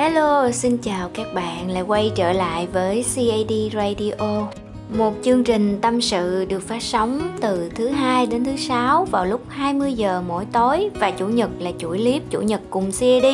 Hello, xin chào các bạn lại quay trở lại với CAD Radio. Một chương trình tâm sự được phát sóng từ thứ hai đến thứ sáu vào lúc 20 giờ mỗi tối và chủ nhật là chuỗi clip chủ nhật cùng CAD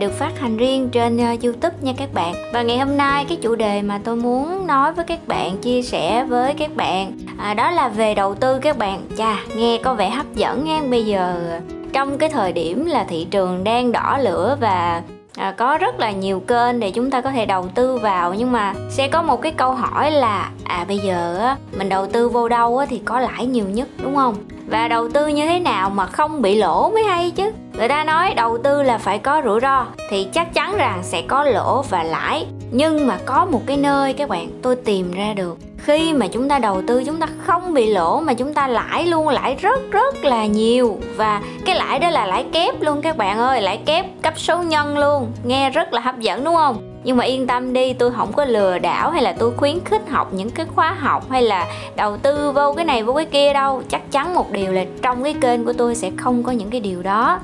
được phát hành riêng trên ờ, YouTube nha các bạn. Và ngày hôm nay cái chủ đề mà tôi muốn nói với các bạn chia sẻ với các bạn à, đó là về đầu tư các bạn. Chà, nghe có vẻ hấp dẫn nha bây giờ trong cái thời điểm là thị trường đang đỏ lửa và à, có rất là nhiều kênh để chúng ta có thể đầu tư vào nhưng mà sẽ có một cái câu hỏi là à bây giờ á mình đầu tư vô đâu á thì có lãi nhiều nhất đúng không? Và đầu tư như thế nào mà không bị lỗ mới hay chứ? Người ta nói đầu tư là phải có rủi ro thì chắc chắn rằng sẽ có lỗ và lãi nhưng mà có một cái nơi các bạn tôi tìm ra được khi mà chúng ta đầu tư, chúng ta không bị lỗ, mà chúng ta lãi luôn, lãi rất rất là nhiều. Và cái lãi đó là lãi kép luôn các bạn ơi, lãi kép cấp số nhân luôn. Nghe rất là hấp dẫn, đúng không? Nhưng mà yên tâm đi, tôi không có lừa đảo hay là tôi khuyến khích học những cái khóa học hay là đầu tư vô cái này, vô cái kia đâu. Chắc chắn một điều là trong cái kênh của tôi sẽ không có những cái điều đó.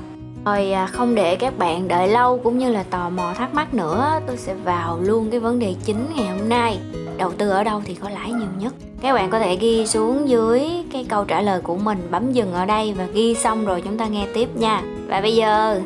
Rồi à, không để các bạn đợi lâu cũng như là tò mò thắc mắc nữa, tôi sẽ vào luôn cái vấn đề chính ngày hôm nay đầu tư ở đâu thì có lãi nhiều nhất. Các bạn có thể ghi xuống dưới cái câu trả lời của mình, bấm dừng ở đây và ghi xong rồi chúng ta nghe tiếp nha. Và bây giờ,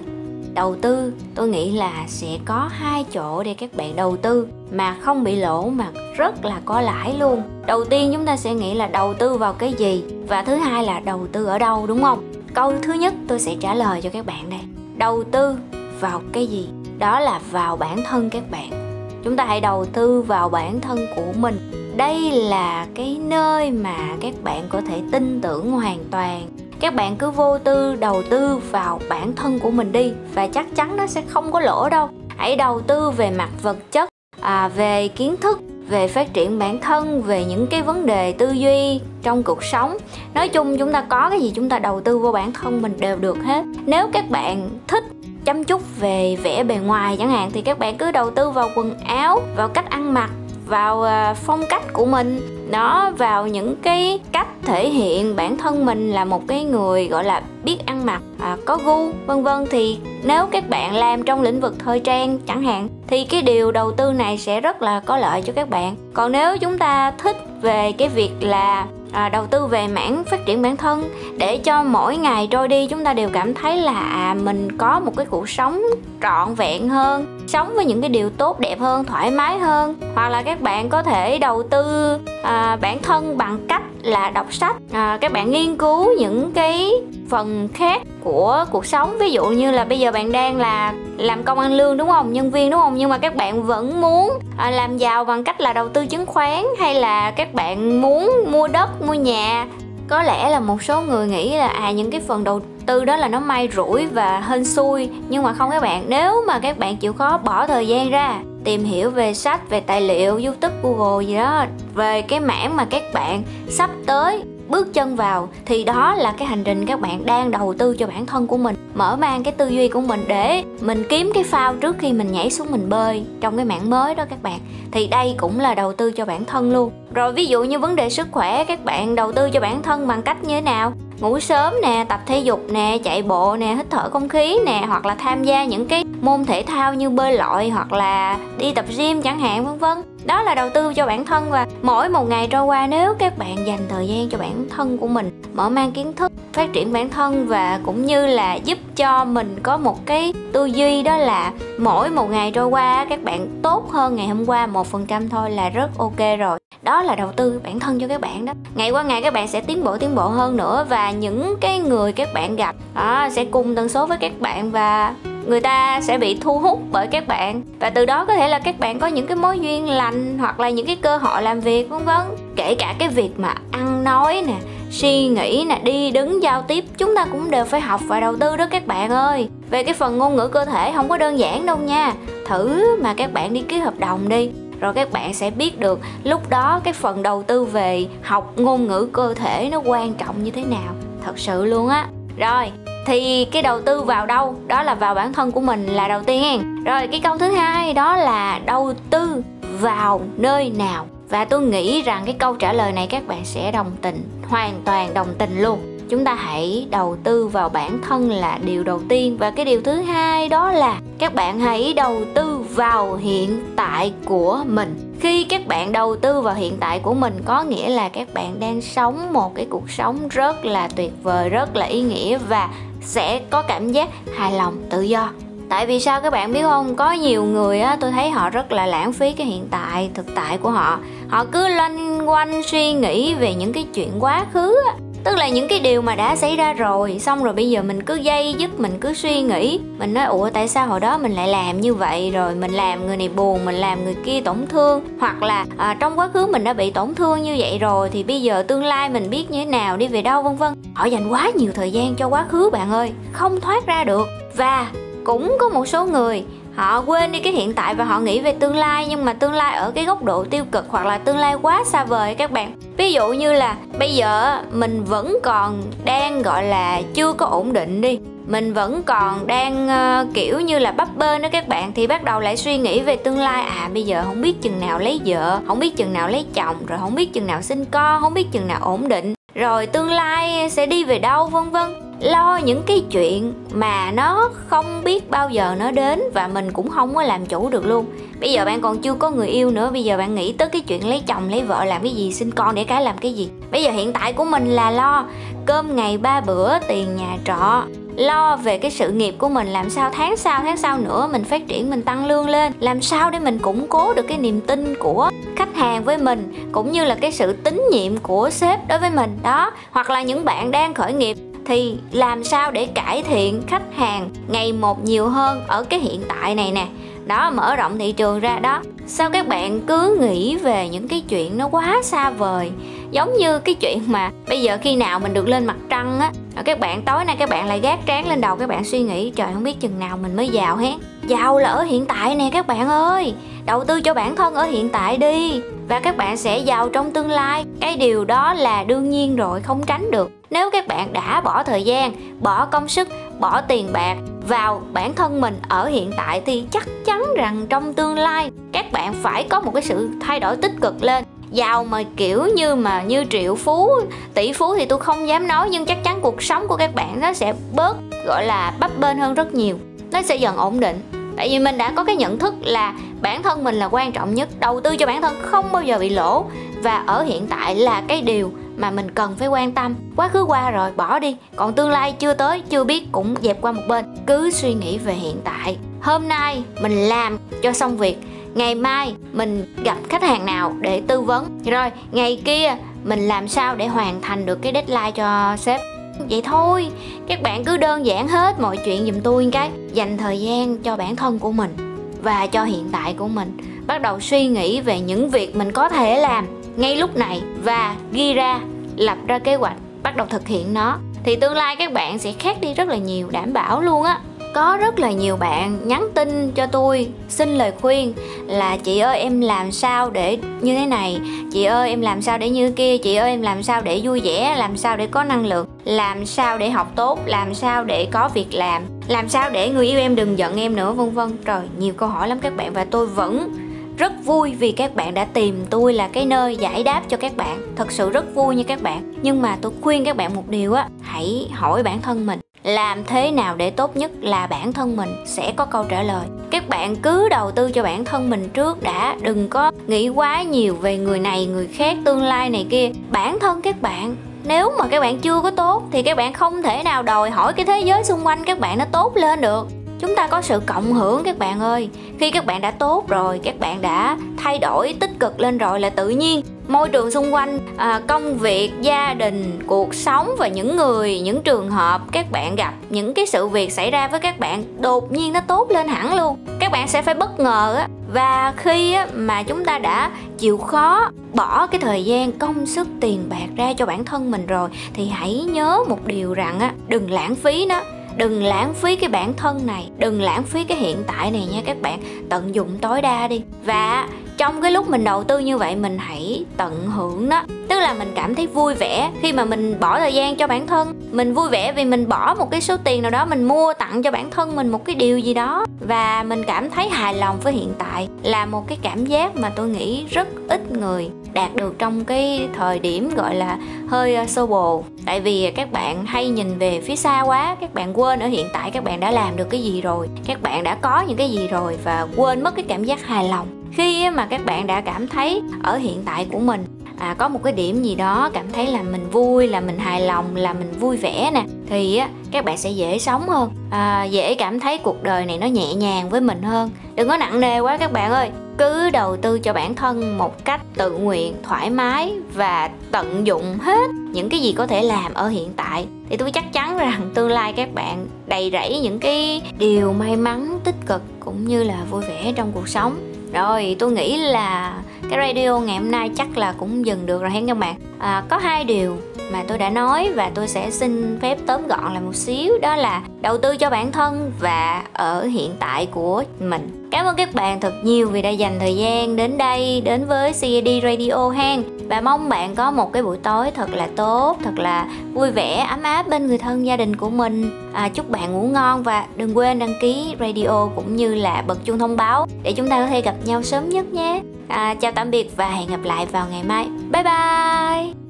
đầu tư, tôi nghĩ là sẽ có hai chỗ để các bạn đầu tư mà không bị lỗ mà rất là có lãi luôn. Đầu tiên chúng ta sẽ nghĩ là đầu tư vào cái gì và thứ hai là đầu tư ở đâu, đúng không? Câu thứ nhất tôi sẽ trả lời cho các bạn đây. Đầu tư vào cái gì? Đó là vào bản thân các bạn chúng ta hãy đầu tư vào bản thân của mình. Đây là cái nơi mà các bạn có thể tin tưởng hoàn toàn. Các bạn cứ vô tư đầu tư vào bản thân của mình đi và chắc chắn nó sẽ không có lỗ đâu. Hãy đầu tư về mặt vật chất à, về kiến thức về phát triển bản thân về những cái vấn đề tư duy trong cuộc sống. Nói chung chúng ta có cái gì chúng ta đầu tư vô bản thân mình đều được hết. Nếu các bạn thích chăm chút về vẻ bề ngoài chẳng hạn thì các bạn cứ đầu tư vào quần áo vào cách ăn mặc vào ờ, phong cách của mình. Nó vào những cái cách thể hiện bản thân mình là một cái người gọi là biết ăn mặc à, có gu vân vân. Thì nếu các bạn làm trong lĩnh vực thời trang chẳng hạn thì cái điều đầu tư này sẽ rất là có lợi cho các bạn. Còn nếu chúng ta thích về cái việc là à, đầu tư về mảng phát triển bản thân để cho mỗi ngày trôi đi chúng ta đều cảm thấy là à, mình có một cái cuộc sống trọn vẹn hơn sống với những cái điều tốt đẹp hơn thoải mái hơn. Hoặc là các bạn có thể đầu tư à, bản thân bằng cách là đọc sách. À, các bạn nghiên cứu những cái phần khác của cuộc sống. Ví dụ như là bây giờ bạn đang là làm công ăn lương đúng không? Nhân viên đúng không? Nhưng mà các bạn vẫn muốn à, làm giàu bằng cách là đầu tư chứng khoán hay là các bạn muốn mua đất mua nhà. Có lẽ là một số người nghĩ là à những cái phần đầu tư đó là nó may rủi và hên xui. Nhưng mà không các bạn nếu mà các bạn chịu khó bỏ thời gian ra tìm hiểu về sách về tài liệu youtube google gì đó về cái mảng mà các bạn sắp tới bước chân vào thì đó là cái hành trình các bạn đang đầu tư cho bản thân của mình. Mở mang cái tư duy của mình để mình kiếm cái phao trước khi mình nhảy xuống mình bơi trong cái mảng mới đó các bạn. Thì đây cũng là đầu tư cho bản thân luôn. Rồi ví dụ như vấn đề sức khỏe, các bạn đầu tư cho bản thân bằng cách như thế nào? Ngủ sớm nè, tập thể dục nè, chạy bộ nè, hít thở không khí nè, hoặc là tham gia những cái môn thể thao như bơi lội, hoặc là đi tập gym chẳng hạn, vân vân đó là đầu tư cho bản thân và mỗi một ngày trôi qua nếu các bạn dành thời gian cho bản thân của mình mở mang kiến thức phát triển bản thân và cũng như là giúp cho mình có một cái tư duy đó là mỗi một ngày trôi qua các bạn tốt hơn ngày hôm qua một phần trăm thôi là rất ok rồi. Đó là đầu tư bản thân cho các bạn đó. Ngày qua ngày các bạn sẽ tiến bộ tiến bộ hơn nữa và những cái người các bạn gặp đó, sẽ cùng tần số với các bạn và người ta sẽ bị thu hút bởi các bạn. Và từ đó có thể là các bạn có những cái mối duyên lành hoặc là những cái cơ hội làm việc, vân vân. Kể cả cái việc mà ăn nói nè, suy nghĩ nè, đi đứng giao tiếp, chúng ta cũng đều phải học và đầu tư đó các bạn ơi. Về cái phần ngôn ngữ cơ thể không có đơn giản đâu nha. Thử mà các bạn đi ký hợp đồng đi, rồi các bạn sẽ biết được lúc đó cái phần đầu tư về học ngôn ngữ cơ thể nó quan trọng như thế nào. Thật sự luôn á. Rồi thì cái đầu tư vào đâu? Đó là vào bản thân của mình là đầu tiên rồi, cái câu thứ hai đó là đầu tư vào nơi nào? Và tôi nghĩ rằng cái câu trả lời này các bạn sẽ đồng tình, hoàn toàn đồng tình luôn. Chúng ta hãy đầu tư vào bản thân là điều đầu tiên. Và cái điều thứ hai đó là các bạn hãy đầu tư vào hiện tại của mình. Khi các bạn đầu tư vào hiện tại của mình, có nghĩa là các bạn đang sống một cái cuộc sống rất là tuyệt vời, rất là ý nghĩa và sẽ có cảm giác hài lòng, tự do. Tại vì sao các bạn biết không? Có nhiều người á, tôi thấy họ rất là lãng phí cái hiện tại, thực tại của họ. Họ cứ loanh quanh suy nghĩ về những cái chuyện quá khứ á tức là những cái điều mà đã xảy ra rồi xong rồi bây giờ mình cứ dây dứt mình cứ suy nghĩ. Mình nói ủa tại sao hồi đó mình lại làm như vậy? Rồi mình làm người này buồn mình làm người kia tổn thương. Hoặc là à, trong quá khứ mình đã bị tổn thương như vậy rồi thì bây giờ tương lai mình biết như thế nào đi về đâu vân vân. Họ dành quá nhiều thời gian cho quá khứ bạn ơi. Không thoát ra được. Và cũng có một số người họ quên đi cái hiện tại và họ nghĩ về tương lai nhưng mà tương lai ở cái góc độ tiêu cực hoặc là tương lai quá xa vời các bạn. Ví dụ như là bây giờ mình vẫn còn đang gọi là chưa có ổn định đi. Mình vẫn còn đang uh, kiểu như là bắp bênh đó các bạn thì bắt đầu lại suy nghĩ về tương lai. À bây giờ không biết chừng nào lấy vợ không biết chừng nào lấy chồng rồi không biết chừng nào sinh con không biết chừng nào ổn định. Rồi tương lai sẽ đi về đâu vân vân lo những cái chuyện mà nó không biết bao giờ nó đến và mình cũng không có làm chủ được luôn. Bây giờ bạn còn chưa có người yêu nữa, bây giờ bạn nghĩ tới cái chuyện lấy chồng, lấy vợ làm cái gì, sinh con để cái làm cái gì? Bây giờ hiện tại của mình là lo cơm ngày ba bữa, tiền nhà trọ, lo về cái sự nghiệp của mình, làm sao tháng sau tháng sau nữa mình phát triển, mình tăng lương lên. Làm sao để mình củng cố được cái niềm tin của khách hàng với mình, cũng như là cái sự tín nhiệm của sếp đối với mình? Đó, hoặc là những bạn đang khởi nghiệp thì làm sao để cải thiện khách hàng ngày một nhiều hơn ở cái hiện tại này nè? Đó, mở rộng thị trường ra đó. Sao các bạn cứ nghĩ về những cái chuyện nó quá xa vời? Giống như cái chuyện mà bây giờ khi nào mình được lên mặt trăng á các bạn, tối nay các bạn lại gác trán lên đầu các bạn suy nghĩ, trời, không biết chừng nào mình mới giàu hết giàu là ở hiện tại nè các bạn ơi. Đầu tư cho bản thân ở hiện tại đi. Và các bạn sẽ giàu trong tương lai. Cái điều đó là đương nhiên rồi, không tránh được. Nếu các bạn đã bỏ thời gian, bỏ công sức, bỏ tiền bạc vào bản thân mình ở hiện tại thì chắc chắn rằng trong tương lai các bạn phải có một cái sự thay đổi tích cực lên giàu mà, kiểu như mà, như triệu phú, tỷ phú thì tôi không dám nói, nhưng chắc chắn cuộc sống của các bạn nó sẽ bớt, gọi là, bấp bênh hơn rất nhiều. Nó sẽ dần ổn định. Tại vì mình đã có cái nhận thức là bản thân mình là quan trọng nhất, đầu tư cho bản thân không bao giờ bị lỗ. Và ở hiện tại là cái điều mà mình cần phải quan tâm. Quá khứ qua rồi, bỏ đi. Còn tương lai chưa tới, chưa biết cũng dẹp qua một bên. Cứ suy nghĩ về hiện tại. Hôm nay mình làm cho xong việc ngày mai mình gặp khách hàng nào để tư vấn. Rồi, ngày kia mình làm sao để hoàn thành được cái deadline cho sếp? Vậy thôi, các bạn cứ đơn giản hết mọi chuyện giùm tôi cái. Dành thời gian cho bản thân của mình và cho hiện tại của mình. Bắt đầu suy nghĩ về những việc mình có thể làm ngay lúc này và ghi ra, lập ra kế hoạch, bắt đầu thực hiện nó. Thì tương lai các bạn sẽ khác đi rất là nhiều, đảm bảo luôn á có rất là nhiều bạn nhắn tin cho tôi, xin lời khuyên là, chị ơi, em làm sao để như thế này? Chị ơi, em làm sao để như kia? Chị ơi, em làm sao để vui vẻ? Làm sao để có năng lượng làm sao để học tốt? Làm sao để có việc làm? Làm sao để người yêu em đừng giận em nữa? Vân vân. Rồi nhiều câu hỏi lắm các bạn và tôi vẫn rất vui vì các bạn đã tìm tôi là cái nơi giải đáp cho các bạn. Thật sự rất vui nha các bạn. Nhưng mà tôi khuyên các bạn một điều á, hãy hỏi bản thân mình làm thế nào để tốt nhất là bản thân mình sẽ có câu trả lời. Các bạn cứ đầu tư cho bản thân mình trước đã, đừng có nghĩ quá nhiều về người này, người khác, tương lai này kia. Bản thân các bạn, nếu mà các bạn chưa có tốt thì các bạn không thể nào đòi hỏi cái thế giới xung quanh các bạn nó tốt lên được. Chúng ta có sự cộng hưởng các bạn ơi. Khi các bạn đã tốt rồi, các bạn đã thay đổi, tích cực lên rồi là tự nhiên môi trường xung quanh à, công việc gia đình cuộc sống và những người những trường hợp các bạn gặp những cái sự việc xảy ra với các bạn đột nhiên nó tốt lên hẳn luôn. Các bạn sẽ phải bất ngờ á. Và khi á, mà chúng ta đã chịu khó bỏ cái thời gian công sức tiền bạc ra cho bản thân mình rồi thì hãy nhớ một điều rằng á đừng lãng phí nó. Đừng lãng phí cái bản thân này đừng lãng phí cái hiện tại này nha các bạn. Tận dụng tối đa đi. Và trong cái lúc mình đầu tư như vậy, mình hãy tận hưởng nó tức là mình cảm thấy vui vẻ khi mà mình bỏ thời gian cho bản thân. Mình vui vẻ vì mình bỏ một cái số tiền nào đó, mình mua tặng cho bản thân mình một cái điều gì đó. Và mình cảm thấy hài lòng với hiện tại là một cái cảm giác mà tôi nghĩ rất ít người đạt được trong cái thời điểm gọi là hơi ờ, sơ bồ tại vì các bạn hay nhìn về phía xa quá, các bạn quên ở hiện tại các bạn đã làm được cái gì rồi, các bạn đã có những cái gì rồi và quên mất cái cảm giác hài lòng khi mà các bạn đã cảm thấy ở hiện tại của mình à, có một cái điểm gì đó cảm thấy là mình vui là mình hài lòng là mình vui vẻ nè thì á các bạn sẽ dễ sống hơn. À, dễ cảm thấy cuộc đời này nó nhẹ nhàng với mình hơn. Đừng có nặng nề quá các bạn ơi. Cứ đầu tư cho bản thân một cách tự nguyện thoải mái và tận dụng hết những cái gì có thể làm ở hiện tại. Thì tôi chắc chắn rằng tương lai các bạn đầy rẫy những cái điều may mắn tích cực cũng như là vui vẻ trong cuộc sống rồi tôi nghĩ là cái radio ngày hôm nay chắc là cũng dừng được rồi hẹn các bạn. À, có hai điều mà tôi đã nói và tôi sẽ xin phép tóm gọn lại một xíu đó là đầu tư cho bản thân và ở hiện tại của mình. Cảm ơn các bạn thật nhiều vì đã dành thời gian đến đây đến với CAD Radio hang và mong bạn có một cái buổi tối thật là tốt thật là vui vẻ ấm áp bên người thân gia đình của mình. À, chúc bạn ngủ ngon và đừng quên đăng ký radio cũng như là bật chuông thông báo để chúng ta có thể gặp nhau sớm nhất nhé. À, chào tạm biệt và hẹn gặp lại vào ngày mai. Bye bye!